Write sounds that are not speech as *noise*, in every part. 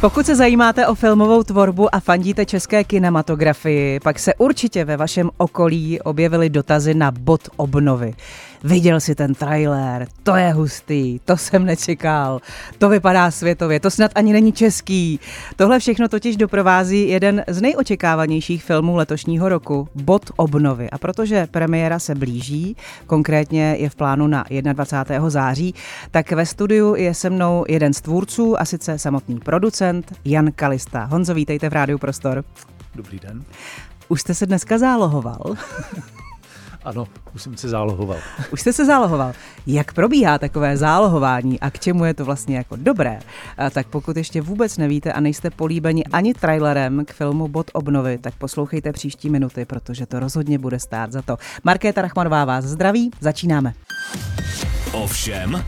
Pokud se zajímáte o filmovou tvorbu a fandíte české kinematografii, pak se určitě ve vašem okolí objevily dotazy na bod obnovy. Viděl si ten trailer, to je hustý, to jsem nečekal, to vypadá světově, to snad ani není český. Tohle všechno totiž doprovází jeden z nejočekávanějších filmů letošního roku, Bod obnovy. A protože premiéra se blíží, konkrétně je v plánu na 21. září, tak ve studiu je se mnou jeden z tvůrců a sice samotný producent Jan Kalista. Honzo, vítejte v Rádiu Prostor. Dobrý den. Už jste se dneska zálohoval. *laughs* Ano, už jsem se zálohoval. *laughs* Už jste se zálohoval. Jak probíhá takové zálohování a k čemu je to vlastně jako dobré? A tak pokud ještě vůbec nevíte a nejste políbeni ani trailerem k filmu Bod obnovy, tak poslouchejte příští minuty, protože to rozhodně bude stát za to. Markéta Rachmanová vás zdraví, začínáme. Ovšem,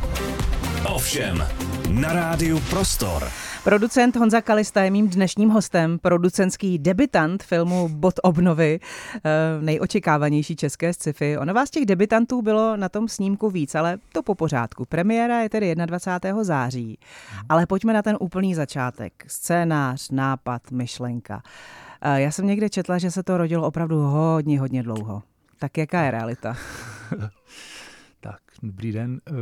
ovšem, na rádiu Prostor. Producent Honza Kalista je mým dnešním hostem, producentský debitant filmu Bod obnovy, eh, nejočekávanější české sci-fi. Ono vás těch debitantů bylo na tom snímku víc, ale to po pořádku. Premiéra je tedy 21. září, ale pojďme na ten úplný začátek. Scénář, nápad, myšlenka. Eh, Já jsem někde četla, že se to rodilo opravdu hodně, hodně dlouho. Tak jaká je realita? *laughs* Tak, dobrý den. Eh,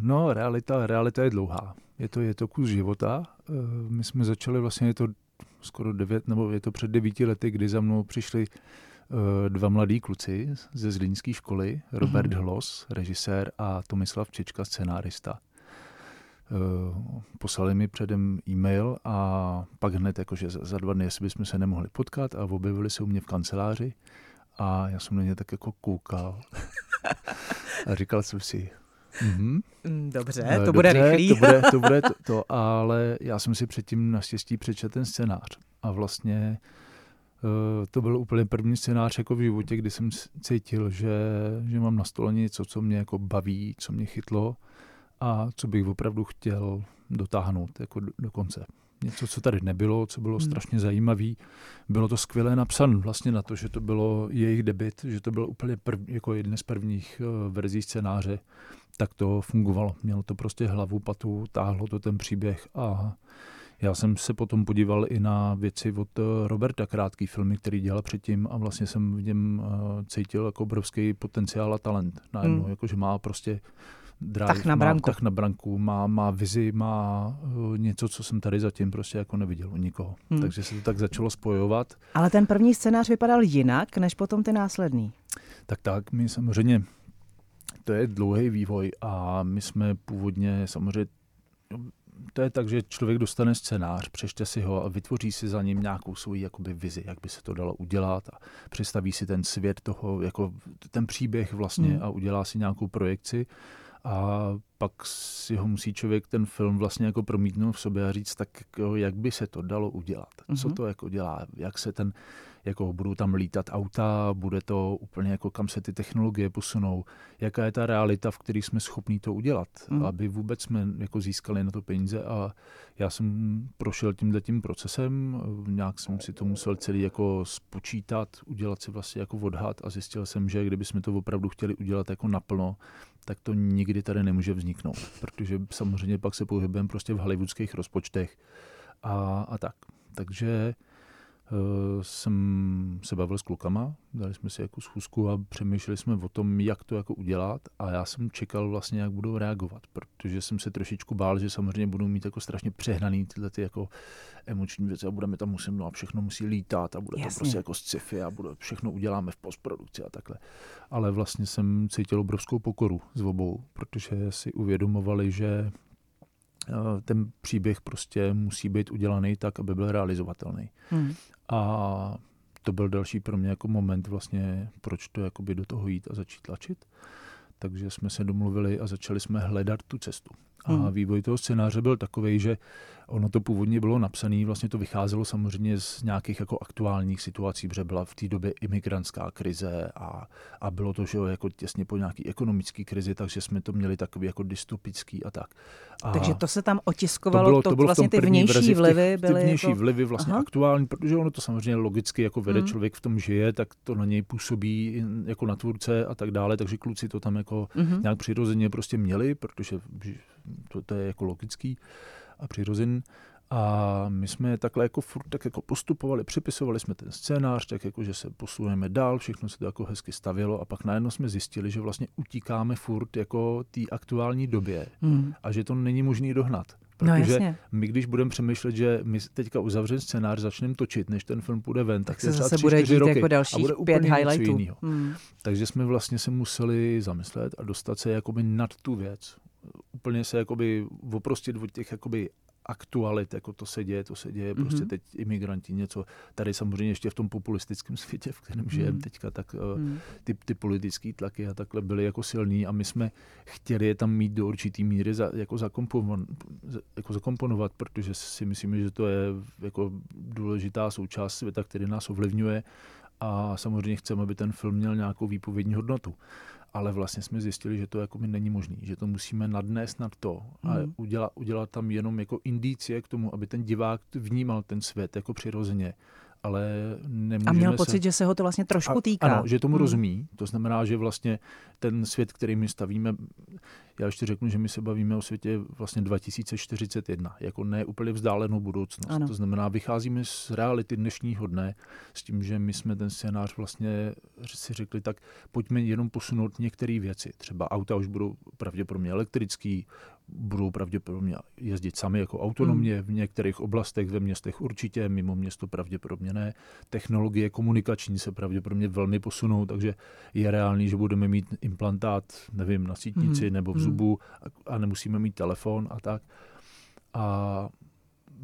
No, realita, realita je dlouhá. Je to, je to kus života. Eh, My jsme začali vlastně, je to skoro devět, nebo je to před devíti lety, kdy za mnou přišli eh, dva mladí kluci ze Zlínské školy, Robert Mhm. Hlos, režisér, a Tomislav Čečka, scenárista. Eh, Poslali mi předem e-mail a pak hned jakože za, za dva dny, jestli bychom se nemohli potkat a objevili se u mě v kanceláři a já jsem na ně tak jako koukal *laughs* a říkal jsem si, mhm, Mm, Dobře, eh, to bude dobře, rychlý. To bude, to bude *laughs* to, to, ale já jsem si předtím naštěstí přečetl ten scénář a vlastně eh, to byl úplně první scénář jako v životě, kdy jsem cítil, že, že mám na stole něco, co mě jako baví, co mě chytlo a co bych opravdu chtěl dotáhnout jako do, do konce. Něco, co tady nebylo, co bylo Hmm. strašně zajímavé. Bylo to skvěle napsané vlastně na to, že to bylo jejich debit, že to byl úplně prv, jako jeden z prvních eh, verzí scénáře, tak to fungovalo. Mělo to prostě hlavu, patu, táhlo to ten příběh a já jsem se potom podíval i na věci od eh, Roberta, krátký filmy, který dělal předtím a vlastně jsem v něm eh, cítil jako obrovský potenciál a talent. Najednou, hmm. jakože má prostě drive, Tah na má branku. tah na branku, má, má vizi, má uh, něco, co jsem tady zatím prostě jako neviděl u nikoho. Hmm. Takže se to tak začalo spojovat. Ale ten první scénář vypadal jinak, než potom ty následný. Tak tak, my samozřejmě, to je dlouhý vývoj a my jsme původně samozřejmě, to je tak, že člověk dostane scénář, přečte si ho a vytvoří si za ním nějakou svoji jakoby vizi, jak by se to dalo udělat a představí si ten svět toho, jako ten příběh vlastně hmm. a udělá si nějakou projekci a pak si ho musí člověk ten film vlastně jako promítnout v sobě a říct, tak jako, jak by se to dalo udělat, co Mhm. to jako dělá, jak se ten jako budou tam lítat auta, bude to úplně jako kam se ty technologie posunou, jaká je ta realita, v které jsme schopní to udělat, Mm. mm. aby vůbec jsme jako získali na to peníze a já jsem prošel tímhle tím procesem, nějak jsem si to musel celý jako spočítat, udělat si vlastně jako odhad a zjistil jsem, že kdybychom to opravdu chtěli udělat jako naplno, tak to nikdy tady nemůže vzniknout, protože samozřejmě pak se pohybujeme prostě v hollywoodských rozpočtech a, a tak. Takže jsem se bavil s klukama, dali jsme si jako schůzku a přemýšleli jsme o tom, jak to jako udělat a já jsem čekal vlastně, jak budou reagovat, protože jsem se trošičku bál, že samozřejmě budou mít jako strašně přehnaný tyhle ty jako emoční věci a budeme tam muset, no a všechno musí lítat a bude Jasně. to prostě jako sci-fi a bude, všechno uděláme v postprodukci a takhle. Ale vlastně jsem cítil obrovskou pokoru z obou, protože si uvědomovali, že eh, ten příběh prostě musí být udělaný tak, aby byl realizovatelný. Hmm. A to byl další pro mě jako moment vlastně, proč to jakoby do toho jít a začít tlačit. Takže jsme se domluvili a začali jsme hledat tu cestu. A hmm. vývoj toho scénáře byl takový, že ono to původně bylo napsané, vlastně to vycházelo samozřejmě z nějakých jako aktuálních situací, protože byla v té době imigrantská krize a, a bylo to, že jo, jako těsně po nějaký ekonomické krizi, takže jsme to měli takový jako dystopický a tak. A takže to se tam otiskovalo, to, bylo, to, to bylo vlastně ty vnější verzi, vlivy byly Ty vnější jako... vlivy vlastně Aha. aktuální, protože ono to samozřejmě logicky jako vede, hmm. člověk v tom žije, tak to na něj působí jako na tvůrce a tak dále, takže kluci to tam jako hmm. nějak přirozeně prostě měli, protože to, to je jako logický a přirozený. A my jsme takhle jako furt tak jako postupovali, připisovali jsme ten scénář, tak jako, že se posuneme dál, všechno se to jako hezky stavilo a pak najednou jsme zjistili, že vlastně utíkáme furt jako té aktuální době hmm. a že to není možné dohnat. No, Protože no, my, když budeme přemýšlet, že my teďka uzavřeme scénář, začneme točit, než ten film půjde ven, tak, tak se zase bude dít roky jako dalších a bude pět highlightů. Hmm. Takže jsme vlastně se museli zamyslet a dostat se jakoby nad tu věc. Úplně se jakoby oprostit od těch jakoby aktualit, jako to se děje, to se děje, mm-hmm. prostě teď imigranti něco, tady samozřejmě ještě v tom populistickém světě, v kterém žijeme mm-hmm. teďka, tak mm-hmm. ty, ty politické tlaky a takhle byly jako silný a my jsme chtěli je tam mít do určitý míry za, jako, zakomponovat, jako zakomponovat, protože si myslíme, že to je jako důležitá součást světa, který nás ovlivňuje a samozřejmě chceme, aby ten film měl nějakou výpovědní hodnotu ale vlastně jsme zjistili, že to jako mi není možné, že to musíme nadnést nad to a mm. udělat, udělat tam jenom jako indicie k tomu, aby ten divák vnímal ten svět jako přirozeně ale nemůžeme A měl se... pocit, že se ho to vlastně trošku týká. Ano, že tomu hmm. rozumí. To znamená, že vlastně ten svět, který my stavíme, já ještě řeknu, že my se bavíme o světě vlastně 2041, jako ne úplně vzdálenou budoucnost. Ano. To znamená, vycházíme z reality dnešního dne s tím, že my jsme ten scénář vlastně si řekli, tak pojďme jenom posunout některé věci. Třeba auta už budou pravděpodobně elektrický, budou pravděpodobně jezdit sami jako autonomně, hmm. v některých oblastech ve městech určitě, mimo město pravděpodobně ne. Technologie komunikační se pravděpodobně velmi posunou, takže je reálný, že budeme mít implantát, nevím, na sítnici hmm. nebo v hmm. zubu a nemusíme mít telefon a tak. A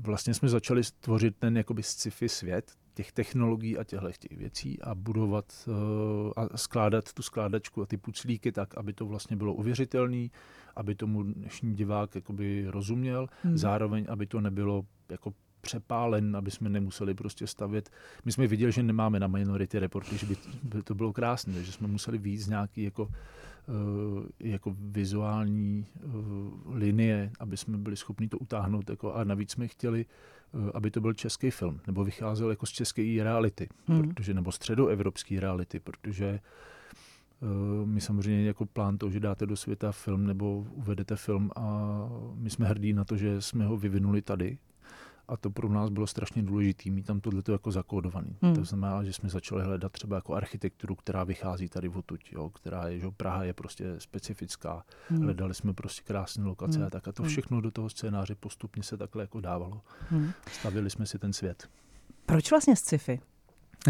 vlastně jsme začali stvořit ten jakoby sci-fi svět, těch technologií a těchto těch věcí a budovat uh, a skládat tu skládačku a ty puclíky tak, aby to vlastně bylo uvěřitelné, aby tomu dnešní divák jakoby rozuměl, hmm. zároveň, aby to nebylo jako přepálen, aby jsme nemuseli prostě stavět. My jsme viděli, že nemáme na Minority Report, že by, by to bylo krásné, že jsme museli víc nějaký jako, uh, jako vizuální uh, linie, aby jsme byli schopni to utáhnout. Jako, a navíc jsme chtěli, uh, aby to byl český film, nebo vycházel jako z české reality, hmm. protože, nebo středoevropské reality, protože my samozřejmě jako plán to, že dáte do světa film nebo uvedete film a my jsme hrdí na to, že jsme ho vyvinuli tady, a to pro nás bylo strašně důležité mít tam tohleto jako zakódovaný. Hmm. To znamená, že jsme začali hledat třeba jako architekturu, která vychází tady odtud, jo, která je, že Praha je prostě specifická. Hmm. Hledali jsme prostě krásné lokace hmm. a tak a to hmm. všechno do toho scénáře postupně se takhle jako dávalo. Hmm. Stavili jsme si ten svět. Proč vlastně sci-fi?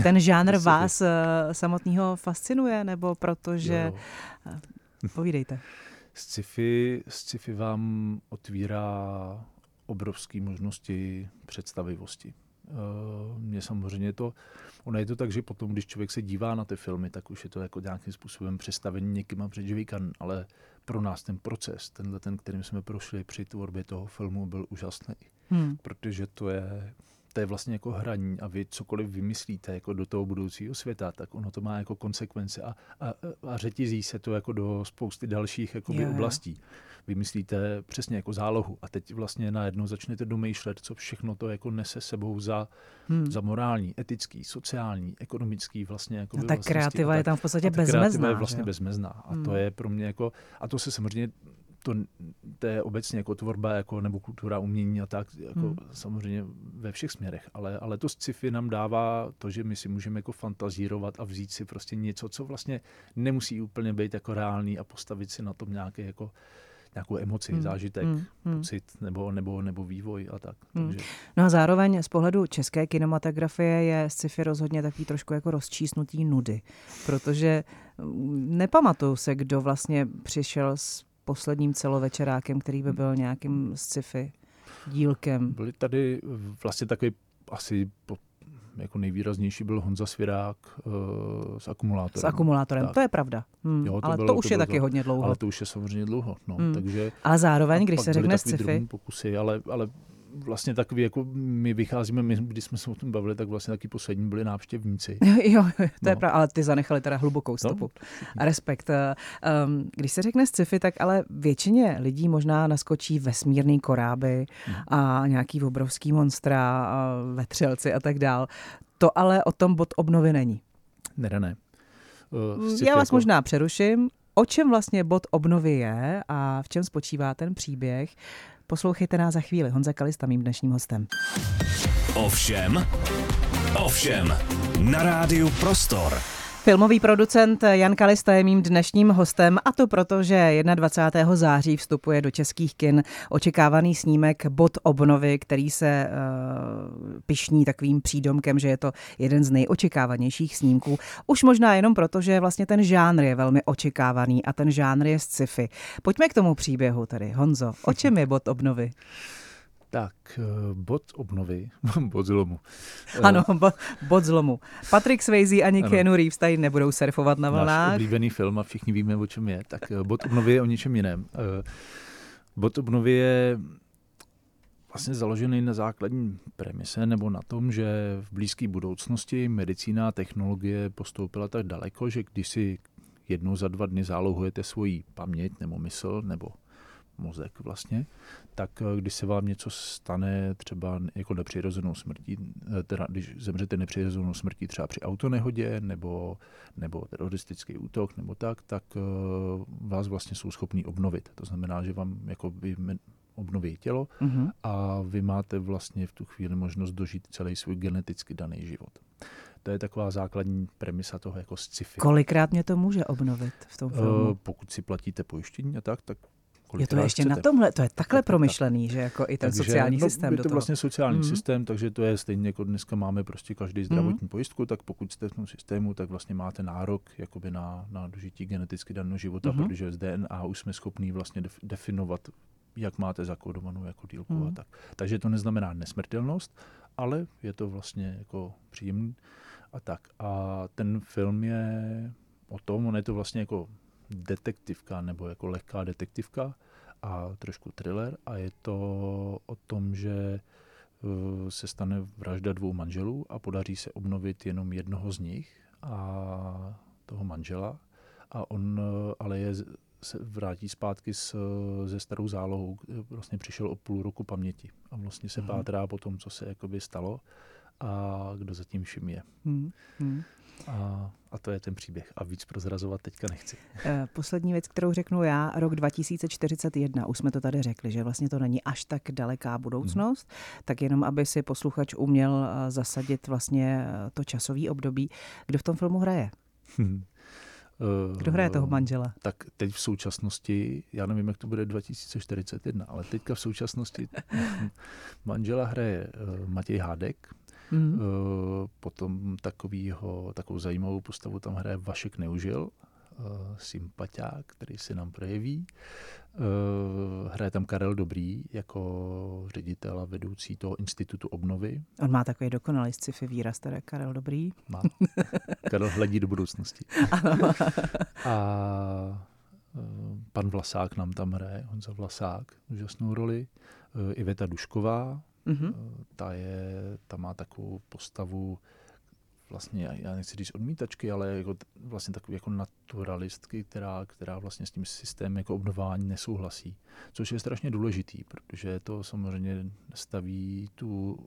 Ten *laughs* žánr vás uh, samotného fascinuje, nebo protože... Jo. Uh, povídejte. Sci-fi, sci-fi vám otvírá obrovské možnosti představivosti. Eh, Mně samozřejmě to, ono je to tak, že potom, když člověk se dívá na ty filmy, tak už je to jako nějakým způsobem představení někým před žvíkan, ale pro nás ten proces, tenhle ten, kterým jsme prošli při tvorbě toho filmu, byl úžasný. Hmm. Protože to je to je vlastně jako hraní a vy cokoliv vymyslíte jako do toho budoucího světa, tak ono to má jako konsekvence a, a, a řetězí se to jako do spousty dalších jakoby yeah. oblastí. Vymyslíte přesně jako zálohu a teď vlastně najednou začnete domýšlet, co všechno to jako nese sebou za, hmm. za morální, etický, sociální, ekonomický vlastně. Jako no, ta kreativa je tam v podstatě bezmezná. Kreativa je vlastně bezmezná a hmm. to je pro mě jako, a to se samozřejmě to, to je obecně jako tvorba jako, nebo kultura umění a tak, jako hmm. samozřejmě ve všech směrech, ale, ale to sci-fi nám dává to, že my si můžeme jako fantazírovat a vzít si prostě něco, co vlastně nemusí úplně být jako reálný a postavit si na tom nějaké jako nějakou emoci, hmm. zážitek, hmm. hmm. pocit nebo, nebo, nebo vývoj a tak. Hmm. Takže... No a zároveň z pohledu české kinematografie je sci-fi rozhodně takový trošku jako rozčísnutý nudy, protože mm, nepamatuju se, kdo vlastně přišel s posledním celovečerákem, který by byl nějakým sci-fi dílkem. Byly tady vlastně takový asi po jako nejvýraznější byl Honza Svirák uh, s akumulátorem. S akumulátorem, tak. to je pravda. Hmm. Jo, to ale bylo, to už to je taky hodně dlouho. Ale to už je samozřejmě dlouho. No, hmm. takže, ale zároveň, když se řekne sci-fi... pokusy, ale, ale vlastně takový, jako my vycházíme, my, když jsme se o tom bavili, tak vlastně taky poslední byli návštěvníci. *laughs* jo, to no. je pravda, ale ty zanechali teda hlubokou no, stopu. No. Respekt. Um, když se řekne sci-fi, tak ale většině lidí možná naskočí vesmírný koráby hmm. a nějaký obrovský monstra, a vetřelci a tak dál. To ale o tom bod obnovy není. Ne, ne. Uh, Já vás jako... možná přeruším. O čem vlastně bod obnovy je a v čem spočívá ten příběh? Poslouchejte nás za chvíli. Honza Kalista, mým dnešním hostem. Ovšem, ovšem, na rádiu Prostor. Filmový producent Jan Kalista je mým dnešním hostem a to proto, že 21. září vstupuje do českých kin očekávaný snímek Bod obnovy, který se uh, pišní takovým přídomkem, že je to jeden z nejočekávanějších snímků. Už možná jenom proto, že vlastně ten žánr je velmi očekávaný a ten žánr je sci-fi. Pojďme k tomu příběhu tedy. Honzo, o čem je Bod obnovy? Tak, eh, bod obnovy, *laughs* bod zlomu. Eh, ano, bo, bod zlomu. Patrick Swayze ani ano. Keanu Reeves tady nebudou surfovat na vlnách. Náš oblíbený film a všichni víme, o čem je. Tak eh, bod obnovy je o něčem jiném. Bod obnovy je vlastně založený na základní premise nebo na tom, že v blízké budoucnosti medicína a technologie postoupila tak daleko, že když si jednou za dva dny zálohujete svoji paměť nebo mysl nebo mozek vlastně, tak eh, když se vám něco stane třeba jako nepřirozenou smrtí, eh, teda když zemřete nepřirozenou smrtí třeba při autonehodě nebo, nebo teroristický útok nebo tak, tak eh, vás vlastně jsou schopní obnovit. To znamená, že vám jako by obnoví tělo mm-hmm. a vy máte vlastně v tu chvíli možnost dožít celý svůj geneticky daný život. To je taková základní premisa toho jako sci-fi. Kolikrát mě to může obnovit v tom filmu? Pokud si platíte pojištění a tak, tak je to ještě chcete. na tomhle, to je takhle promyšlený, že jako i ten takže, sociální no, systém Je to do toho. vlastně sociální mm. systém, takže to je stejně jako dneska máme prostě každý zdravotní mm. pojistku, tak pokud jste v tom systému, tak vlastně máte nárok jakoby na, na dožití geneticky daného života, mm. protože z DNA už jsme schopní vlastně definovat, jak máte zakódovanou jako dílku mm. a tak. Takže to neznamená nesmrtelnost, ale je to vlastně jako příjemný a tak. A ten film je o tom, on je to vlastně jako detektivka nebo jako lehká detektivka a trošku thriller. A je to o tom, že uh, se stane vražda dvou manželů a podaří se obnovit jenom jednoho z nich a toho manžela. A on uh, ale je se vrátí zpátky s, ze starou zálohou, vlastně přišel o půl roku paměti. A vlastně se hmm. pátrá po tom, co se jakoby stalo a kdo zatím vším je. Hmm. Hmm. A, a to je ten příběh. A víc prozrazovat teďka nechci. Eh, poslední věc, kterou řeknu já, rok 2041, už jsme to tady řekli, že vlastně to není až tak daleká budoucnost, hmm. tak jenom, aby si posluchač uměl eh, zasadit vlastně eh, to časové období. Kdo v tom filmu hraje? Hmm. Kdo hraje toho manžela? Tak teď v současnosti, já nevím, jak to bude 2041, ale teďka v současnosti *laughs* manžela hraje Matěj Hádek, Mm-hmm. Potom takovýho, takovou zajímavou postavu tam hraje Vašek Neužil, eh, sympatiák, který se nám projeví. Eh, hraje tam Karel Dobrý jako ředitel a vedoucí toho institutu obnovy. On má takový dokonalý sci-fi výraz, teda Karel Dobrý. Má. Karel hledí do budoucnosti. *laughs* a pan Vlasák nám tam hraje, Honza Vlasák, úžasnou roli. Iveta Dušková, Mm-hmm. Ta, je, ta má takovou postavu, vlastně, já nechci říct odmítačky, ale jako, vlastně takový jako naturalistky, která, která vlastně s tím systémem jako obnování nesouhlasí. Což je strašně důležitý, protože to samozřejmě staví tu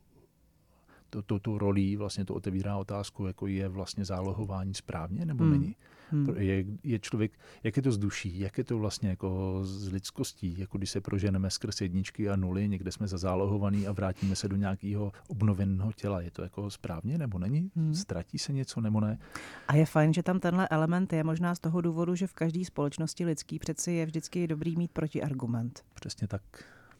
to, to, tu rolí, vlastně to otevírá otázku, jako je vlastně zálohování správně nebo hmm. není. Hmm. Je, je člověk, jak je to z duší, jak je to vlastně jako z lidskostí, jako když se proženeme skrz jedničky a nuly, někde jsme zazálohovaný a vrátíme se do nějakého obnoveného těla. Je to jako správně nebo není? Hmm. Ztratí se něco nebo ne? A je fajn, že tam tenhle element je možná z toho důvodu, že v každé společnosti lidský přeci je vždycky dobrý mít protiargument. Přesně tak.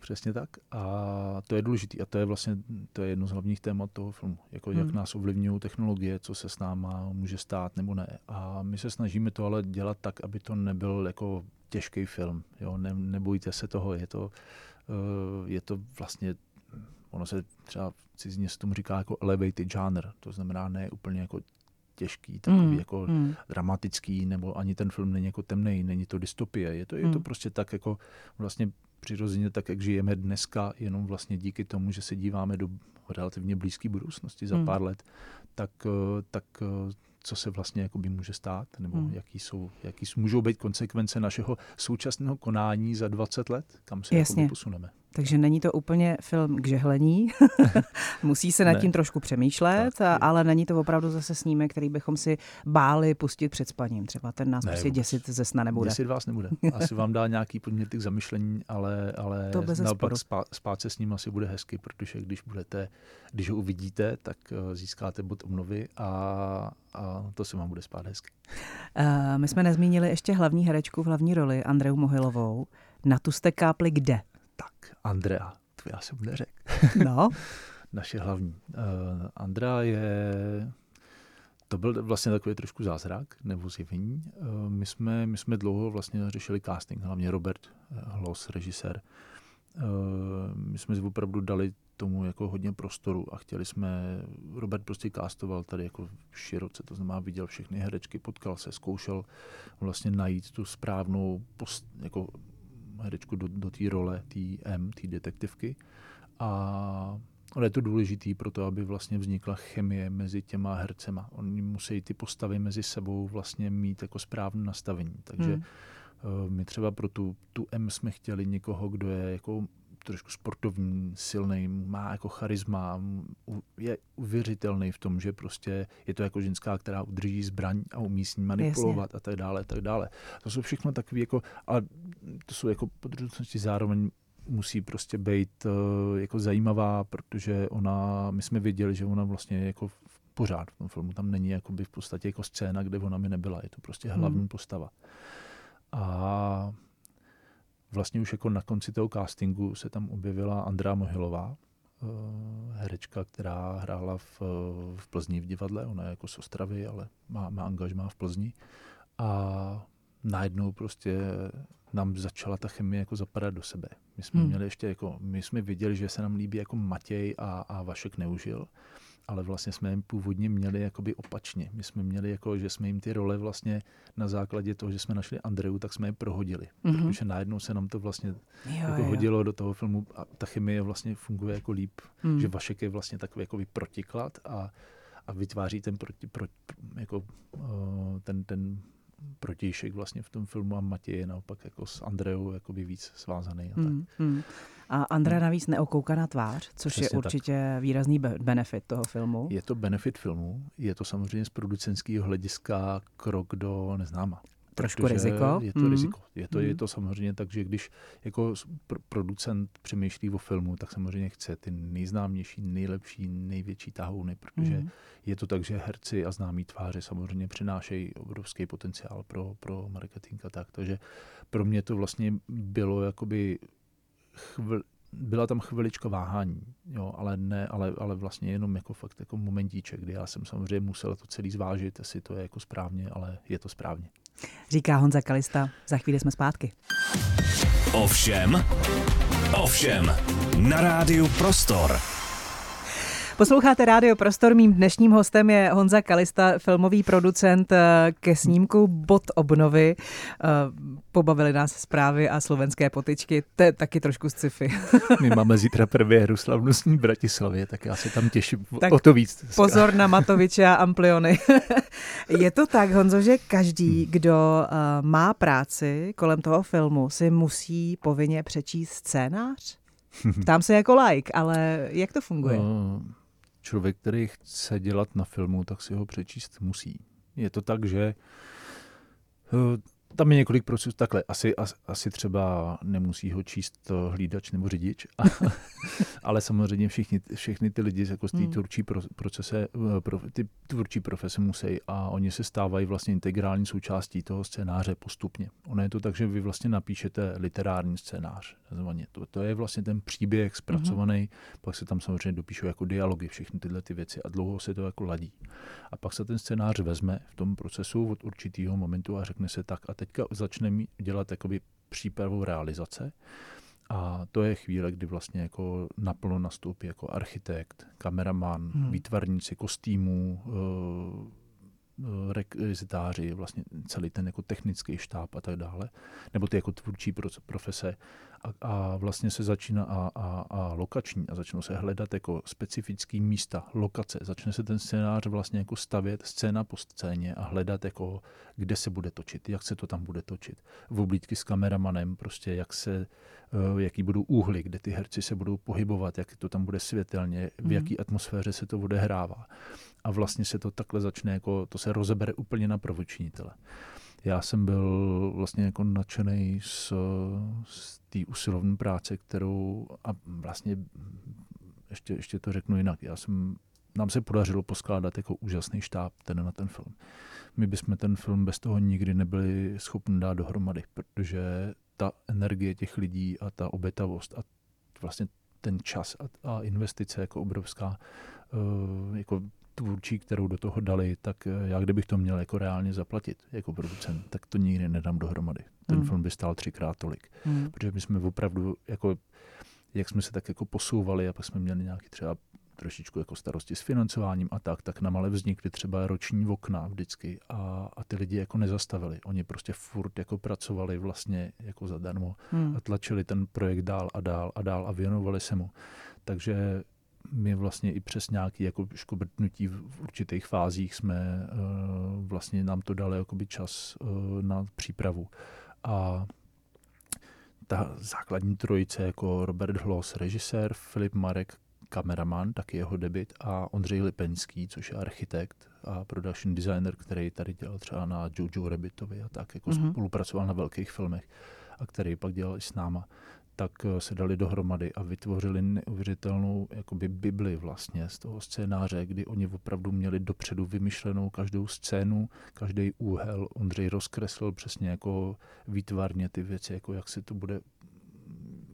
Přesně tak. A to je důležité. A to je vlastně to je jedno z hlavních témat toho filmu. Jako hmm. jak nás ovlivňují technologie, co se s náma může stát nebo ne. A my se snažíme to ale dělat tak, aby to nebyl jako těžký film. Jo? Ne, nebojte se toho. Je to, uh, je to vlastně Ono se třeba v cizině se tomu říká jako elevated genre, to znamená ne úplně jako těžký, takový mm, jako mm. dramatický, nebo ani ten film není jako temný, není to dystopie. Je to, mm. je to hmm. prostě tak jako vlastně přirozeně tak, jak žijeme dneska, jenom vlastně díky tomu, že se díváme do relativně blízké budoucnosti za mm. pár let, tak, eh, tak eh, co se vlastně jakoby může stát, nebo hmm. jaký, jsou, jaký můžou být konsekvence našeho současného konání za 20 let, kam se Jasně. posuneme. Takže není to úplně film k žehlení, *laughs* musí se nad tím trošku přemýšlet, tak, ale není to opravdu zase snímek, který bychom si báli pustit před spaním. Třeba ten nás ne, prostě děsit ze sna nebude. Děsit vás nebude. *laughs* Asi vám dá nějaký podmět k zamyšlení, ale, ale to naopak spát, spát se s ním asi bude hezky, protože když budete, když ho uvidíte, tak eh, získáte bod obnovy a, a to se vám bude spát hezky. Uh, my jsme nezmínili ještě hlavní herečku v hlavní roli, Andreu Mohylovou. Na tu jste kápli kde? Tak, Andrea, to já jsem neřekl. *laughs* No. *laughs* Naše hlavní. Uh, Andrea je, to byl vlastně takový trošku zázrak nebo zjevení. Uh, my, jsme, my jsme dlouho vlastně řešili casting, hlavně Robert Hlos, režisér. Uh, my jsme opravdu dali tomu jako hodně prostoru a chtěli jsme, Robert prostě castoval tady jako široce, to znamená viděl všechny herečky, potkal se, zkoušel vlastně najít tu správnou post, jako herečku do, do té role, té M, té detektivky. A ale je to důležitý pro to, aby vlastně vznikla chemie mezi těma hercema. Oni musí ty postavy mezi sebou vlastně mít jako správné nastavení. Takže hmm. uh, my třeba pro tu, tu M jsme chtěli někoho, kdo je jako trošku sportovní, silný, má jako charisma, je uvěřitelný v tom, že prostě je to jako ženská, která udrží zbraň a umí s ní manipulovat Jasně. a tak dále, tak dále. To jsou všechno takové jako, ale to jsou jako podrobnosti zároveň musí prostě být uh, jako zajímavá, protože ona, my jsme věděli, že ona vlastně jako v pořád v tom filmu, tam není jakoby v podstatě jako scéna, kde ona mi nebyla, je to prostě hlavní hmm. postava. A vlastně už jako na konci toho castingu se tam objevila Andrá Mohilová, eh, herečka, která hrála v, v Plzni v divadle, ona je jako z Ostravy, ale má, má angažmá v Plzni. A najednou prostě nám začala ta chemie jako zapadat do sebe. My jsme hmm. měli ještě jako, my jsme viděli, že se nám líbí jako Matěj a, a Vašek Neužil ale vlastně jsme jim původně měli jakoby opačně. My jsme měli jako, že jsme jim ty role vlastně na základě toho, že jsme našli Andreu, tak jsme je prohodili. Mm-hmm. Protože najednou se nám to vlastně jo, jako jo. hodilo do toho filmu a ta chemie vlastně funguje jako líp. Mm. Že Vašek je vlastně takový jako protiklad a, a vytváří ten proti, pro, jako, ten, ten protějšek vlastně v tom filmu a Matěj je naopak jako s Andreou jakoby víc svázaný. A, tak. Mm, mm. a Andrea hmm. navíc neokouká na tvář, což Přesně je určitě tak. výrazný benefit toho filmu. Je to benefit filmu, je to samozřejmě z producentského hlediska krok do neznáma trošku riziko. Je to mm. riziko. Je to, mm. je to samozřejmě tak, že když jako producent přemýšlí o filmu, tak samozřejmě chce ty nejznámější, nejlepší, největší tahouny, protože mm. je to tak, že herci a známí tváře samozřejmě přinášejí obrovský potenciál pro, pro marketing a tak. Takže pro mě to vlastně bylo jakoby chvil, byla tam chvilička váhání, jo, ale ne, ale, ale vlastně jenom jako fakt jako momentíček, kdy já jsem samozřejmě musel to celý zvážit, jestli to je jako správně, ale je to správně. Říká Honza Kalista, za chvíli jsme zpátky. Ovšem, ovšem, na rádiu Prostor. Posloucháte Rádio Prostor, mým dnešním hostem je Honza Kalista, filmový producent eh, ke snímku Bot obnovy. Eh, pobavili nás zprávy a slovenské potyčky, to je taky trošku z sci-fi. *laughs* My máme zítra hru slavnostní v Bratislavě, tak já se tam těším tak o to víc. Pozor na Matoviče a Ampliony. *laughs* je to tak, Honzo, že každý, kdo eh, má práci kolem toho filmu, si musí povinně přečíst scénář? *laughs* Tam se jako like, ale jak to funguje? Uh člověk, který chce dělat na filmu, tak si ho přečíst musí. Je to tak, že eh, tam je několik procesů, takhle, asi, as, asi třeba nemusí ho číst hlídač nebo řidič, *laughs* ale samozřejmě všichni, všechny ty lidi jako z té hmm. tvůrčí procese, eh, pro, ty tvůrčí profese musí a oni se stávají vlastně integrální součástí toho scénáře postupně. Ono je to tak, že vy vlastně napíšete literární scénář. To, to je vlastně ten příběh zpracovaný, hmm. pak se tam samozřejmě dopíšou jako dialogy, všechny tyhle ty věci a dlouho se to jako ladí. A pak se ten scénář vezme v tom procesu od určitého momentu a řekne se tak a teďka začneme dělat jakoby přípravu realizace. A to je chvíle, kdy vlastně jako naplno nastoupí jako architekt, kameraman, hmm. výtvarníci kostýmů, Eh, rekvizitáři, vlastně celý ten jako technický štáb a tak dále, nebo ty jako tvůrčí profese a, a vlastně se začíná a, a, a lokační a začnou se hledat jako specifický místa, lokace, začne se ten scénář vlastně jako stavět scéna po scéně a hledat jako, kde se bude točit, jak se to tam bude točit, v oblídky s kameramanem, prostě jak se, eh, jaký budou úhly, kde ty herci se budou pohybovat, jak to tam bude světelně, v mhm. jaký atmosféře se to bude hrává a vlastně se to takhle začne, jako, to se rozebere úplně na prvočinitele. Já jsem byl vlastně jako nadšený z, z té usilovné práce, kterou a vlastně ještě, ještě to řeknu jinak. Já jsem, nám se podařilo poskládat jako úžasný štáb ten na ten film. My bychom ten film bez toho nikdy nebyli schopni dát dohromady, protože ta energie těch lidí a ta obětavost a vlastně ten čas a, a investice jako obrovská, uh, jako tvůrčí, kterou do toho dali, tak eh, já kdybych to měl jako reálně zaplatit jako producent, tak to nikdy nedám dohromady. Ten hmm. film by stál třikrát tolik. Hmm. Protože my jsme opravdu, jako, jak jsme se tak jako posouvali a pak jsme měli nějaký třeba trošičku jako starosti s financováním a tak, tak na malé vznikly třeba roční okna vždycky a, a ty lidi jako nezastavili. Oni prostě furt jako pracovali vlastně jako zadarmo hmm. a tlačili ten projekt dál a dál a dál a věnovali se mu. Takže my vlastně i přes nějaké jako škobrtnutí v určitých fázích jsme uh, vlastně nám to dali jakoby čas uh, na přípravu. A ta základní trojice jako Robert Hloss, režisér, Filip Marek, kameraman, taky jeho debit, a Ondřej Lipenský, což je architekt a production designer, který tady dělal třeba na Jojo Rabbitovi a tak, jako mm-hmm. spolupracoval na velkých filmech a který pak dělal i s náma tak eh, se dali dohromady a vytvořili neuvěřitelnou jakoby Bibli vlastně z toho scénáře, kdy oni opravdu měli dopředu vymyšlenou každou scénu, každý úhel. Ondřej rozkreslil přesně jako výtvarně ty věci, jako jak se to bude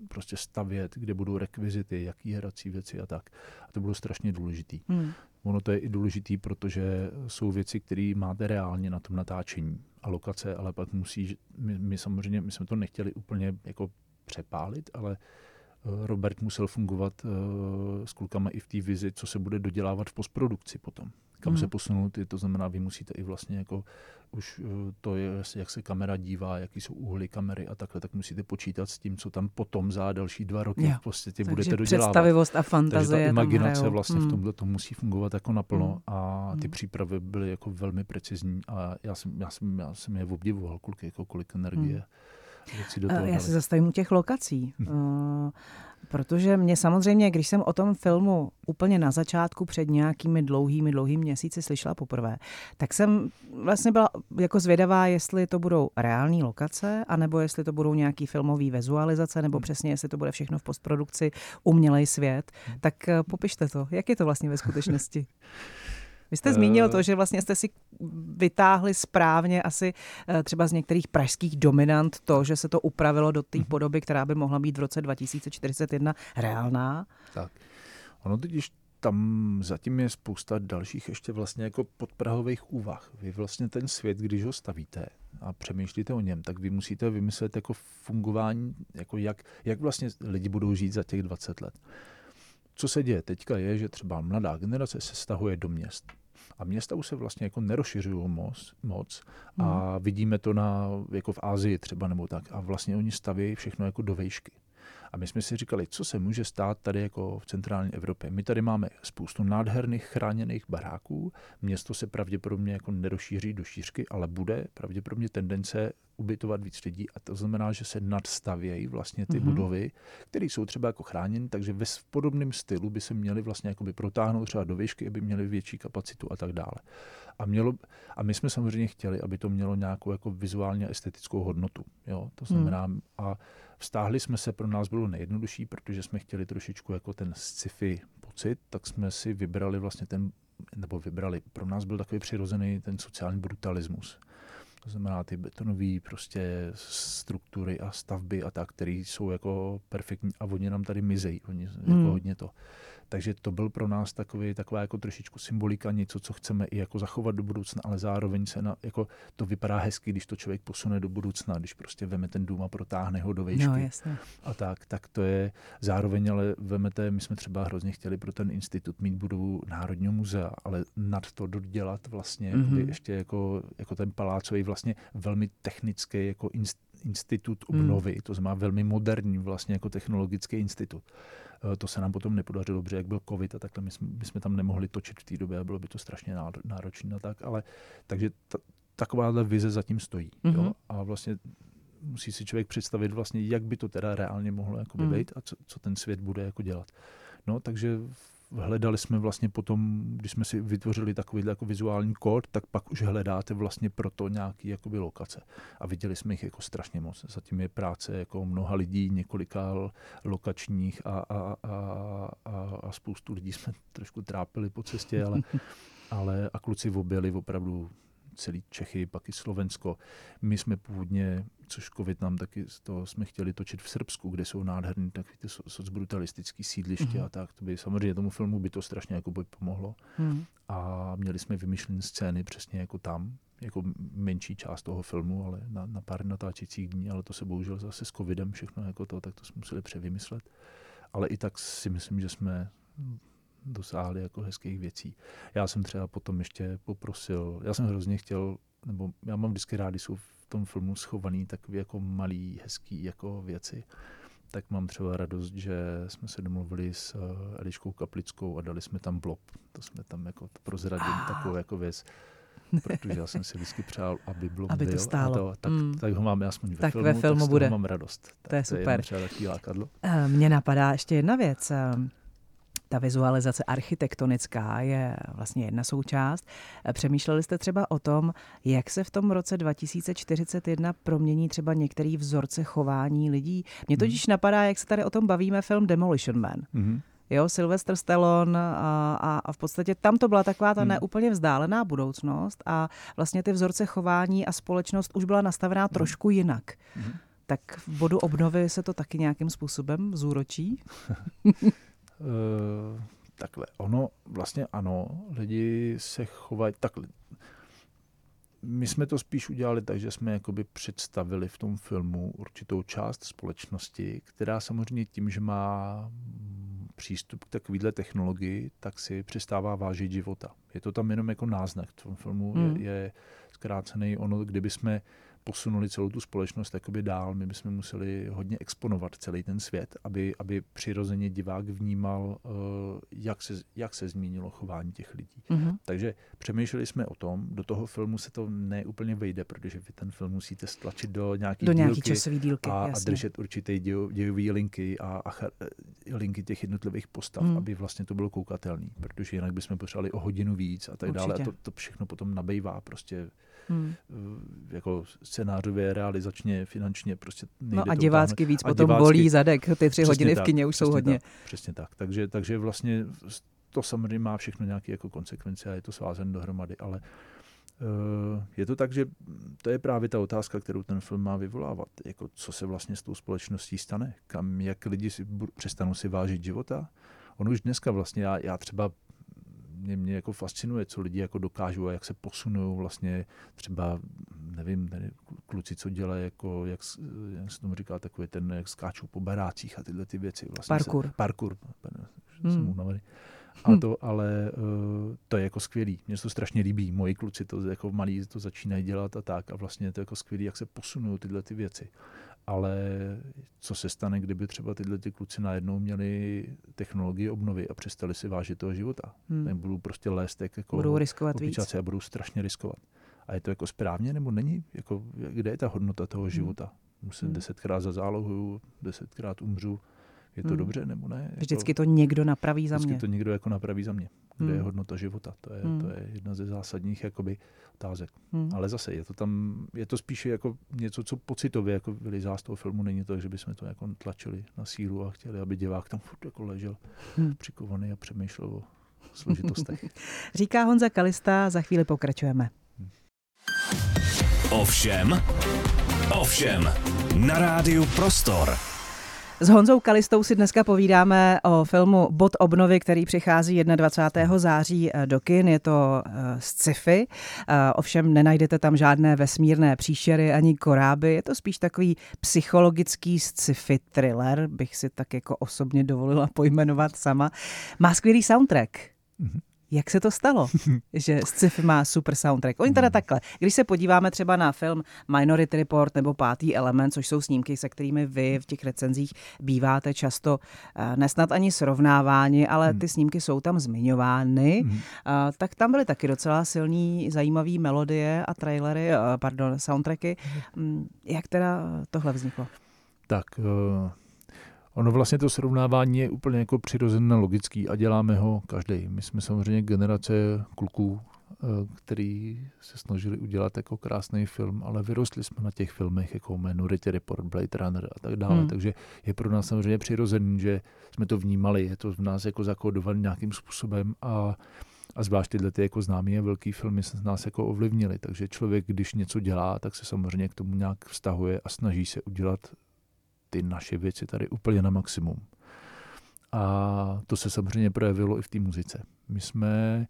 prostě stavět, kde budou rekvizity, jaký hrací věci a tak. A to bylo strašně důležitý. Hmm. Ono to je i důležitý, protože jsou věci, které máte reálně na tom natáčení a lokace, ale pak musí, my, my samozřejmě, my jsme to nechtěli úplně jako přepálit, ale eh, Robert musel fungovat uh, s klukama i v té vizi, co se bude dodělávat v postprodukci potom. Kam hmm. se posunout, to znamená, vy musíte i vlastně jako už uh, to je, jak se kamera dívá, jaký jsou úhly kamery a takhle, tak musíte počítat s tím, co tam potom za další dva roky jo. v podstatě Takže budete dodělávat. představivost a fantazie Takže ta imaginace vlastně hmm. v tomhle to musí fungovat jako naplno hmm. a ty hmm. přípravy byly jako velmi precizní a já jsem, já jsem, já jsem je obdivoval, kolik, jako kolik energie. Hmm Já se zastavím u těch lokací, hmm. protože mě samozřejmě, když jsem o tom filmu úplně na začátku před nějakými dlouhými, dlouhými měsíci slyšela poprvé, tak jsem vlastně byla jako zvědavá, jestli to budou reální lokace, anebo jestli to budou nějaký filmový vizualizace, nebo hmm. přesně jestli to bude všechno v postprodukci, umělej svět. Hmm. Tak eh, popište to, jak je to vlastně ve skutečnosti? *laughs* Vy jste zmínil to, že vlastně jste si vytáhli správně asi eh, třeba z některých pražských dominant to, že se to upravilo do té mhm. podoby, která by mohla být v roce 2041 reálná. Tak. Ono totiž tam zatím je spousta dalších ještě vlastně jako podprahových úvah. Vy vlastně ten svět, když ho stavíte a přemýšlíte o něm, tak vy musíte vymyslet jako fungování, jako jak, jak vlastně lidi budou žít za těch 20 let co se děje teďka je, že třeba mladá generace se stahuje do měst. A města už se vlastně jako nerozšiřují moc, moc a hmm. vidíme to na, jako v Ázii třeba nebo tak. A vlastně oni staví všechno jako do vejšky. A my jsme si říkali, co se může stát tady jako v centrální Evropě. My tady máme spoustu nádherných chráněných baráků. Město se pravděpodobně jako nerozšíří do šířky, ale bude pravděpodobně tendence ubytovat víc lidí a to znamená, že se nadstavějí vlastně ty mm-hmm. budovy, které jsou třeba jako chráněny, takže ve podobném stylu by se měly vlastně jakoby protáhnout třeba do výšky, aby měly větší kapacitu a tak dále. A, mělo, a my jsme samozřejmě chtěli, aby to mělo nějakou jako vizuálně estetickou hodnotu. Jo? To znamená, mm. a Vztáhli jsme se, pro nás bylo nejjednodušší, protože jsme chtěli trošičku jako ten sci-fi pocit, tak jsme si vybrali vlastně ten, nebo vybrali, pro nás byl takový přirozený ten sociální brutalismus. To znamená ty betonové prostě struktury a stavby a tak, které jsou jako perfektní a oni nám tady mizejí, oni hmm. jako hodně to. Takže to byl pro nás takový, taková jako trošičku symbolika, něco, co chceme i jako zachovat do budoucna, ale zároveň se na, jako to vypadá hezky, když to člověk posune do budoucna, když prostě veme ten dům a protáhne ho do výšky. No, jasně. A tak, tak to je zároveň, ale vemete, my jsme třeba hrozně chtěli pro ten institut mít budovu Národního muzea, ale nad to dodělat vlastně mm-hmm. ještě jako, jako ten palácový vlastně velmi technický jako institut obnovy, mm. to znamená velmi moderní vlastně jako technologický institut. Eh, to se nám potom nepodařilo dobře, jak byl covid a takhle my jsme, my jsme tam nemohli točit v té době a bylo by to strašně náročné a tak, ale takže ta, takováhle vize zatím stojí. Mm-hmm. Jo? Mhm. A vlastně musí si člověk představit vlastně, jak by to teda reálně mohlo jako mm. být a co, co ten svět bude jako dělat. No, takže hledali jsme vlastně potom, když jsme si vytvořili takový jako vizuální kód, tak pak už hledáte vlastně pro to nějaký jakoby lokace. A viděli jsme jich jako strašně moc. Zatím je práce jako mnoha lidí, několika lokačních a, a, a, a, a spoustu lidí jsme trošku trápili po cestě, ale, *laughs* ale a kluci objeli opravdu celý Čechy, pak i Slovensko. My jsme původně, což covid nám taky, to jsme chtěli točit v Srbsku, kde jsou nádherné takový ty socbrutalistické sídliště mm-hmm. a tak. To by samozřejmě tomu filmu by to strašně jako by pomohlo. Mm. A měli jsme vymyšlené scény přesně jako tam, jako menší část toho filmu, ale na, na pár natáčecích dní, ale to se bohužel zase s covidem všechno jako to, tak to jsme museli převymyslet. Ale i tak si myslím, že jsme dosáhli jako hezkých věcí. Já jsem třeba potom ještě poprosil, já jsem hrozně chtěl, nebo já mám vždycky rádi, jsou v tom filmu schovaný takové jako malý, hezký jako věci. Tak mám třeba radost, že jsme se domluvili s eh, Eliškou Kaplickou a dali jsme tam blob. To jsme tam jako prozradili ah. takovou jako věc protože já jsem si vždycky přál, aby bylo aby to stálo. A to, tak, mm. tak ho máme aspoň ve tak filmu, ve filmu tak bude. mám radost. To je super. To je třeba lákadlo. Eh, mně napadá ještě jedna věc. Ta vizualizace architektonická je vlastně jedna součást. Přemýšleli jste třeba o tom, jak se v tom roce 2041 promění třeba některý vzorce chování lidí? Mně hmm. totiž napadá, jak se tady o tom bavíme, film Demolition Man. Mm-hmm. Jo, Sylvester Stallone a, a, a v podstatě tam to byla taková ta hmm. neúplně vzdálená budoucnost a vlastně ty vzorce chování a společnost už byla nastavená hmm. trošku jinak. Hmm. Tak v bodu obnovy se to taky nějakým způsobem zúročí? *laughs* Uh, takhle, ono vlastně ano, lidi se chovají takhle. My jsme to spíš udělali tak, že jsme jakoby představili v tom filmu určitou část společnosti, která samozřejmě tím, že má přístup k takovéhle technologii, tak si přestává vážit života. Je to tam jenom jako náznak. V tom filmu hmm. je, je zkrácený ono, kdyby jsme posunuli celou tu společnost jakoby dál. My bychom museli hodně exponovat celý ten svět, aby, aby přirozeně divák vnímal, uh, jak se, jak se změnilo chování těch lidí. Mm-hmm. Takže přemýšleli jsme o tom, do toho filmu se to neúplně vejde, protože vy ten film musíte stlačit do nějaké do nějaký časové dílky a, a držet určité dějové linky a, a linky těch jednotlivých postav, mm. aby vlastně to bylo koukatelný, protože jinak bychom potřebovali o hodinu víc a tak Určitě. dále. A to, to všechno potom nabejvá prostě hmm. jako scénářově, realizačně, finančně prostě No a divácky víc a potom divácky, bolí zadek, ty tři hodiny tak, v kině už jsou hodně. Tak, přesně tak, takže, takže vlastně to samozřejmě má všechno nějaké jako konsekvence a je to svázen dohromady, ale uh, je to tak, že to je právě ta otázka, kterou ten film má vyvolávat. Jako, co se vlastně s tou společností stane? Kam, jak lidi si, přestanou si vážit života? On už dneska vlastně, já, já třeba mě, mě jako fascinuje, co lidi jako dokážou a jak se posunou vlastně třeba, nevím, tady kluci, co dělají, jako, jak, jak se tomu říká, takové ten, jak skáčou po barácích a tyhle ty věci. Vlastně parkour. Se, parkour, hmm. A to, ale uh, to je jako skvělý. Mně se to strašně líbí. Moji kluci to jako malí to začínají dělat a tak. A vlastně je to jako skvělý, jak se posunou tyhle ty věci ale co se stane, kdyby třeba tyhle ty kluci najednou měli technologii obnovy a přestali si vážit toho života. Hmm. Nebudou prostě lézt jako budou riskovat víc. a budou strašně riskovat. A je to jako správně nebo není? Jako, kde je ta hodnota toho hmm. života? Musím hmm. desetkrát za zálohu, desetkrát umřu. Je to hmm. dobře nebo ne? Jako, vždycky to někdo napraví za mě. Vždycky to někdo jako napraví za mě. Kde hmm. je hodnota života? To je, hmm. to je jedna ze zásadních jakoby, otázek. Hmm. Ale zase je to tam, je to spíše jako něco, co pocitově jako vylizá z toho filmu. Není to, že bychom to jako tlačili na sílu a chtěli, aby divák tam furt jako ležel hmm. přikovaný a přemýšlel o složitostech. *laughs* Říká Honza Kalista, za chvíli pokračujeme. Hmm. Ovšem, ovšem, na rádiu Prostor. S Honzou Kalistou si dneska povídáme o filmu Bod obnovy, který přichází 21. září eh, do kin. Je to uh, sci-fi, uh, ovšem nenajdete tam žádné vesmírné příšery ani koráby. Je to spíš takový psychologický sci-fi thriller, bych si tak jako osobně dovolila pojmenovat sama. Má skvělý soundtrack. Mm-hmm. Jak se to stalo, *laughs* že sci-fi má super soundtrack? Oni teda hmm. takhle, když se podíváme třeba na film Minority Report nebo Pátý element, což jsou snímky, se kterými vy v těch recenzích býváte často eh, nesnad ani srovnáváni, ale hmm. ty snímky jsou tam zmiňovány, hmm. tak tam byly taky docela silný, zajímavý melodie a trailery, eh, pardon, soundtracky. Hmm, jak teda tohle vzniklo? Tak, uh Ono vlastně to srovnávání je úplně jako přirozené logický a děláme ho každý. My jsme samozřejmě generace kluků, eh, který se snažili udělat jako krásný film, ale vyrostli jsme na těch filmech jako Minority Report, Blade Runner a tak dále. Hmm. Takže je pro nás samozřejmě přirozený, že jsme to vnímali, je to v nás jako zakódované nějakým způsobem a a zvlášť tyhle ty jako známé a velký filmy se nás jako ovlivnili. Takže člověk, když něco dělá, tak se samozřejmě k tomu nějak vztahuje a snaží se udělat ty naše věci tady úplně na maximum. A to se samozřejmě projevilo i v té muzice. My jsme,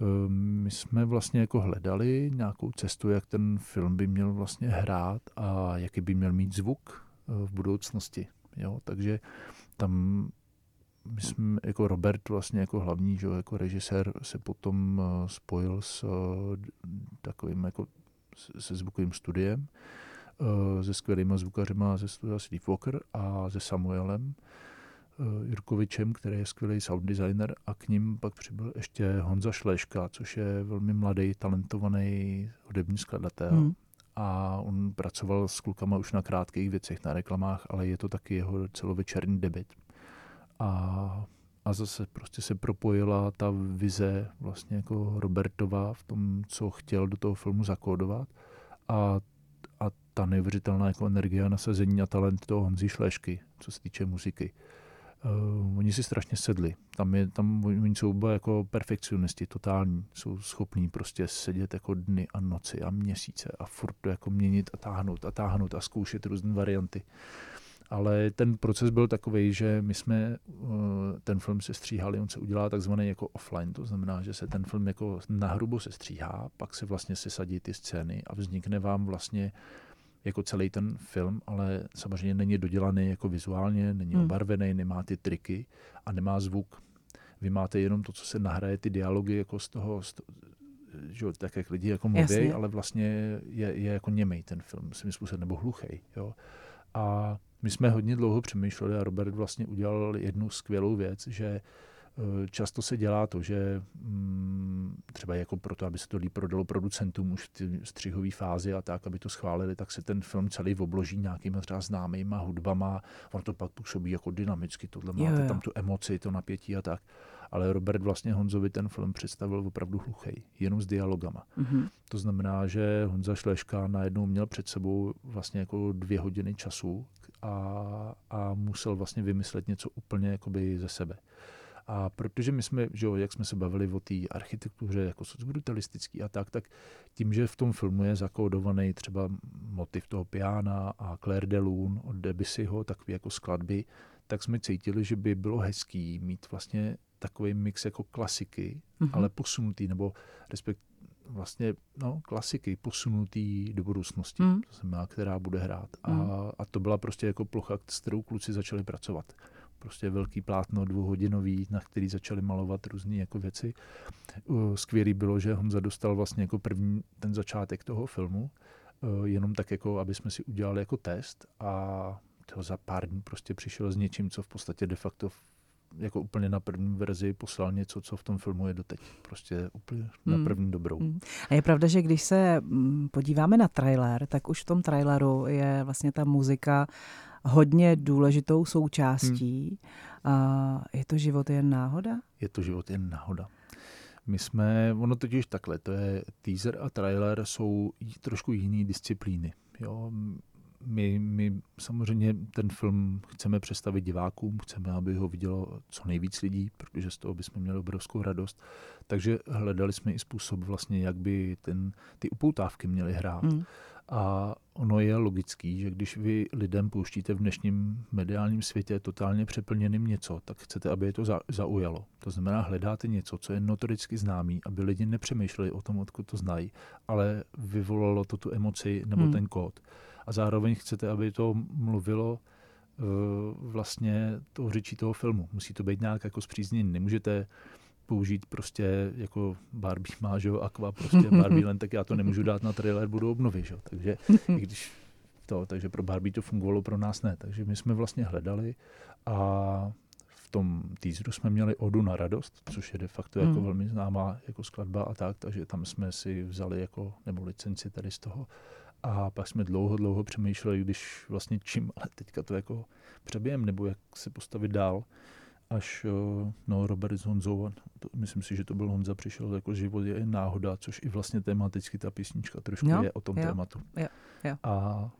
ehm, my jsme vlastně jako hledali nějakou cestu, jak ten film by měl vlastně hrát a jaký by měl mít zvuk eh, v budoucnosti. Jo? Takže tam my jsme, jako Robert vlastně jako hlavní, že, jako režisér se potom eh, spojil s eh, takovým jako se zvukovým studiem se skvělýma zvukařima ze studia Sleepwalker a se Samuelem eh, Jurkovičem, který je skvělý sound designer a k ním pak přibyl ještě Honza Šleška, což je velmi mladý, talentovaný hudební skladatel. Hmm. A on pracoval s klukama už na krátkých věcech, na reklamách, ale je to taky jeho celovečerní debit. A, a zase prostě se propojila ta vize vlastně jako Robertova v tom, co chtěl do toho filmu zakódovat. A ta neuvěřitelná jako energie a nasazení a talent toho Honzi Šlešky, co se týče muziky. Uh, oni si strašně sedli. Tam, je, tam oni jsou oba jako perfekcionisti, totální. Jsou schopní prostě sedět jako dny a noci a měsíce a furt to jako měnit a táhnout a táhnout a zkoušet různé varianty. Ale ten proces byl takový, že my jsme uh, ten film se stříhali, on se udělá takzvaný jako offline, to znamená, že se ten film jako nahrubo se stříhá, pak se vlastně sesadí ty scény a vznikne vám vlastně jako celý ten film, ale samozřejmě není dodělaný jako vizuálně, není hmm. obarvený, nemá ty triky a nemá zvuk. Vy máte jenom to, co se nahraje, ty dialogy jako z toho, z toho že, tak jak lidi jako mluví, ale vlastně je, je jako němej ten film, svým způsobem, nebo hluchý. Jo. A my jsme hodně dlouho přemýšleli a Robert vlastně udělal jednu skvělou věc, že Eh, často se dělá to, že mm, třeba jako proto, aby se to líp prodalo producentům už v té střihové fázi a tak, aby to schválili, tak se ten film celý obloží nějakýma třeba známýma hudbama. On to pak působí jako dynamicky, tohle máte jo, jo. tam tu emoci, to napětí a tak. Ale Robert vlastně Honzovi ten film představil opravdu hluchý, jenom s dialogama. Mm-hmm. To znamená, že Honza Šleška najednou měl před sebou vlastně jako dvě hodiny času a, a musel vlastně vymyslet něco úplně jakoby ze sebe. A protože my jsme, že jo, jak jsme se bavili o té architektuře jako brutalistický a tak, tak tím, že v tom filmu je zakódovaný třeba motiv toho piana a Claire de Lune od Debussyho, takový jako skladby, tak jsme cítili, že by bylo hezký mít vlastně takový mix jako klasiky, mm-hmm. ale posunutý, nebo respekt vlastně no, klasiky posunutý do budoucnosti, mm. to znamená, která bude hrát. A, mm. a to byla prostě jako plocha, s kterou kluci začali pracovat prostě velký plátno dvouhodinový, na který začali malovat různé jako věci. Skvělý bylo, že Honza dostal vlastně jako první ten začátek toho filmu, jenom tak jako, aby jsme si udělali jako test a to za pár dní prostě přišel s něčím, co v podstatě de facto jako úplně na první verzi poslal něco, co v tom filmu je doteď. Prostě úplně na hmm. první dobrou. Hmm. A je pravda, že když se mm, podíváme na trailer, tak už v tom traileru je vlastně ta muzika hodně důležitou součástí. Hmm. je to život jen náhoda? Je to život jen náhoda. My jsme, ono totiž takhle, to je teaser a trailer jsou trošku jiný disciplíny. Jo? My, my samozřejmě ten film chceme představit divákům, chceme, aby ho vidělo co nejvíc lidí, protože z toho bychom měli obrovskou radost. Takže hledali jsme i způsob vlastně, jak by ten, ty upoutávky měly hrát. Hmm A ono je logický, že když vy lidem pouštíte v dnešním mediálním světě totálně přeplněným něco, tak chcete, aby je to zaujalo. To znamená, hledáte něco, co je notoricky známý, aby lidi nepřemýšleli o tom, odkud to znají, ale vyvolalo to tu emoci nebo hmm. ten kód. A zároveň chcete, aby to mluvilo uh, vlastně tou řečí toho filmu. Musí to být nějak jako zpřízněný. Nemůžete použít prostě jako Barbie má, že jo, Aqua, prostě *laughs* Barbie len, tak já to nemůžu dát na trailer, budu obnovy, že jo. Takže *laughs* i když to, takže pro Barbie to fungovalo, pro nás ne. Takže my jsme vlastně hledali a v tom teaseru jsme měli Odu na radost, což je de facto jako hmm. velmi známá jako skladba a tak, takže tam jsme si vzali jako, nebo licenci tady z toho. A pak jsme dlouho, dlouho přemýšleli, když vlastně čím, ale teďka to jako přebijem, nebo jak se postavit dál až eh, no, Robert s Honzou, to, myslím si, že to byl Honza, přišel jako život je náhoda, což i vlastně tematicky ta písnička trošku jo, je o tom jo, tématu. Jo, jo. A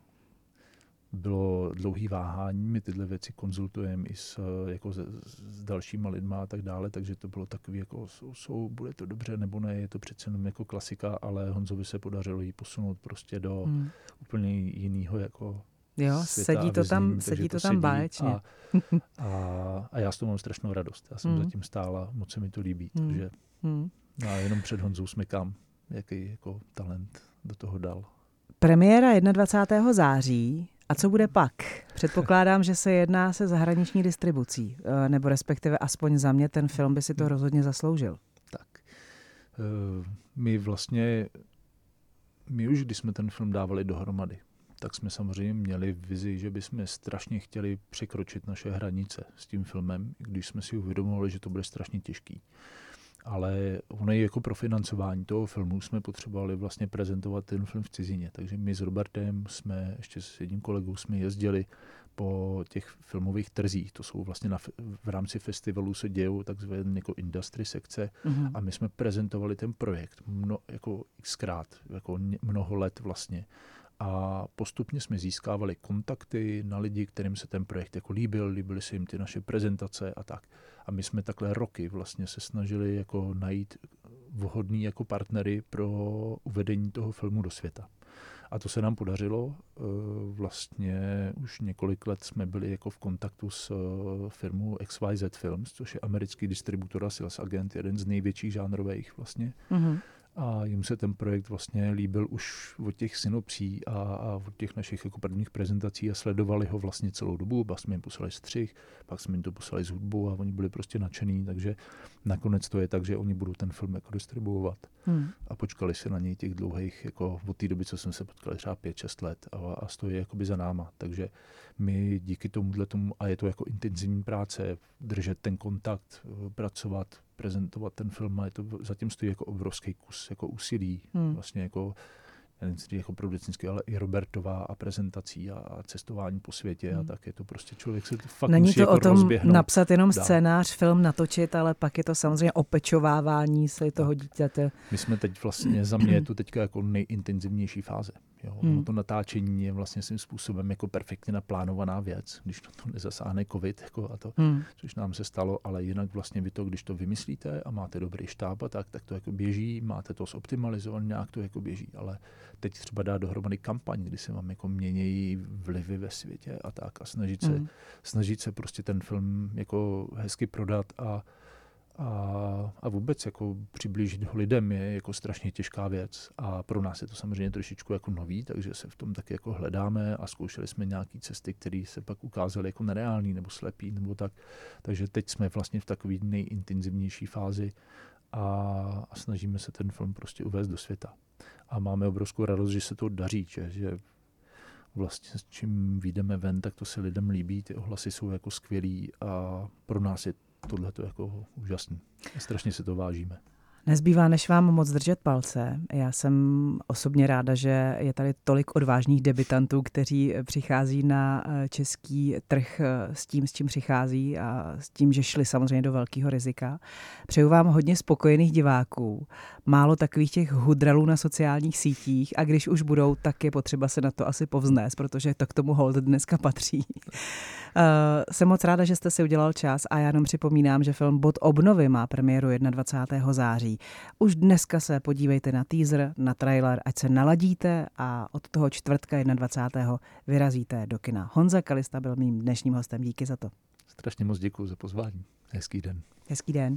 bylo dlouhý váhání, my tyhle věci konzultujeme i s, jako s, s dalšíma lidma a tak dále, takže to bylo takový jako, jsou, jsou, bude to dobře nebo ne, je to přece jenom jako klasika, ale Honzovi se podařilo ji posunout prostě do hmm. úplně jiného jako Jo, sedí to tam, sedí to, to tam báječně. A, a, a já s toho mám strašnou radost. Já jsem mm. zatím stála, moc se mi to líbí. Mm. Takže mm. No a jenom před Honzou smekám, jaký jako talent do toho dal. Premiéra 21. září. A co bude pak? Předpokládám, že se jedná se zahraniční distribucí, eh, nebo respektive aspoň za mě ten film by si to rozhodně zasloužil. Tak. Eh, my vlastně, my už když jsme ten film dávali dohromady, tak jsme samozřejmě měli vizi, že bychom strašně chtěli překročit naše hranice s tím filmem, když jsme si uvědomovali, že to bude strašně těžký. Ale ono jako pro financování toho filmu jsme potřebovali vlastně prezentovat ten film v cizině. Takže my s Robertem jsme, ještě s jedním kolegou jsme jezdili po těch filmových trzích. To jsou vlastně na, v rámci festivalu se dějou takzvané jako industry sekce mm-hmm. a my jsme prezentovali ten projekt mno, jako xkrát, jako mnoho let vlastně a postupně jsme získávali kontakty na lidi, kterým se ten projekt jako líbil, líbily se jim ty naše prezentace a tak. A my jsme takhle roky vlastně se snažili jako najít vhodný jako partnery pro uvedení toho filmu do světa. A to se nám podařilo. E, vlastně už několik let jsme byli jako v kontaktu s e, firmou XYZ Films, což je americký distributor a sales agent, jeden z největších žánrových vlastně. Mm-hmm jim se ten projekt vlastně líbil už od těch synopsí a, a od těch našich jako prvních prezentací a sledovali ho vlastně celou dobu. Pak jsme jim poslali střih, pak jsme jim to poslali z hudbu a oni byli prostě nadšený, takže nakonec to je tak, že oni budou ten film jako distribuovat. Hmm. A počkali si na něj těch dlouhých, jako od té doby, co jsme se potkali třeba 5-6 let a, a stojí jakoby za náma. Takže my díky tomuhle tomu, a je to jako intenzivní práce, držet ten kontakt, pracovat, prezentovat ten film a je to, zatím stojí jako obrovský kus jako úsilí, hmm. vlastně jako nejen jako producentský, ale i Robertová a prezentací a cestování po světě hmm. a tak je to prostě člověk se fakt Není musí to jako o tom rozběhnout. napsat jenom dál. scénář, film natočit, ale pak je to samozřejmě opečovávání se toho dítěte. My jsme teď vlastně, za mě je to teďka jako nejintenzivnější fáze. Jo. Hmm. to natáčení je vlastně svým způsobem jako perfektně naplánovaná věc, když na to nezasáhne covid, jako a to, hmm. což nám se stalo, ale jinak vlastně vy to, když to vymyslíte a máte dobrý štáb a tak, tak to jako běží, máte to zoptimalizované, nějak to jako běží, ale teď třeba dát dohromady kampaň, kdy se vám jako měnějí vlivy ve světě a tak a snažit se, hmm. snažit se prostě ten film jako hezky prodat a a, a vůbec jako přiblížit ho lidem je jako strašně těžká věc a pro nás je to samozřejmě trošičku jako nový, takže se v tom taky jako hledáme a zkoušeli jsme nějaké cesty, které se pak ukázaly jako nereální nebo slepý nebo tak. Takže teď jsme vlastně v takové nejintenzivnější fázi a, a snažíme se ten film prostě uvést do světa. A máme obrovskou radost, že se to daří, že, že vlastně s čím vyjdeme ven, tak to se lidem líbí, ty ohlasy jsou jako skvělý a pro nás je tohle je jako úžasný. Strašně si to vážíme. Nezbývá, než vám moc držet palce. Já jsem osobně ráda, že je tady tolik odvážných debitantů, kteří přichází na eh, český trh eh, s tím, s čím přichází a s tím, že šli samozřejmě do velkého rizika. Přeju vám hodně spokojených diváků, málo takových těch hudralů na sociálních sítích a když už budou, tak je potřeba se na to asi povznést, protože to k tomu hold dneska patří. jsem moc ráda, že jste si udělal čas a já jenom připomínám, že film Bod obnovy má premiéru 21. září. Už dneska se podívejte na teaser, na trailer, ať se naladíte a od toho čtvrtka 21. vyrazíte do kina. Honza Kalista byl mým dnešním hostem. Díky za to. Strašně moc děkuji za pozvání. Hezký den. Hezký den.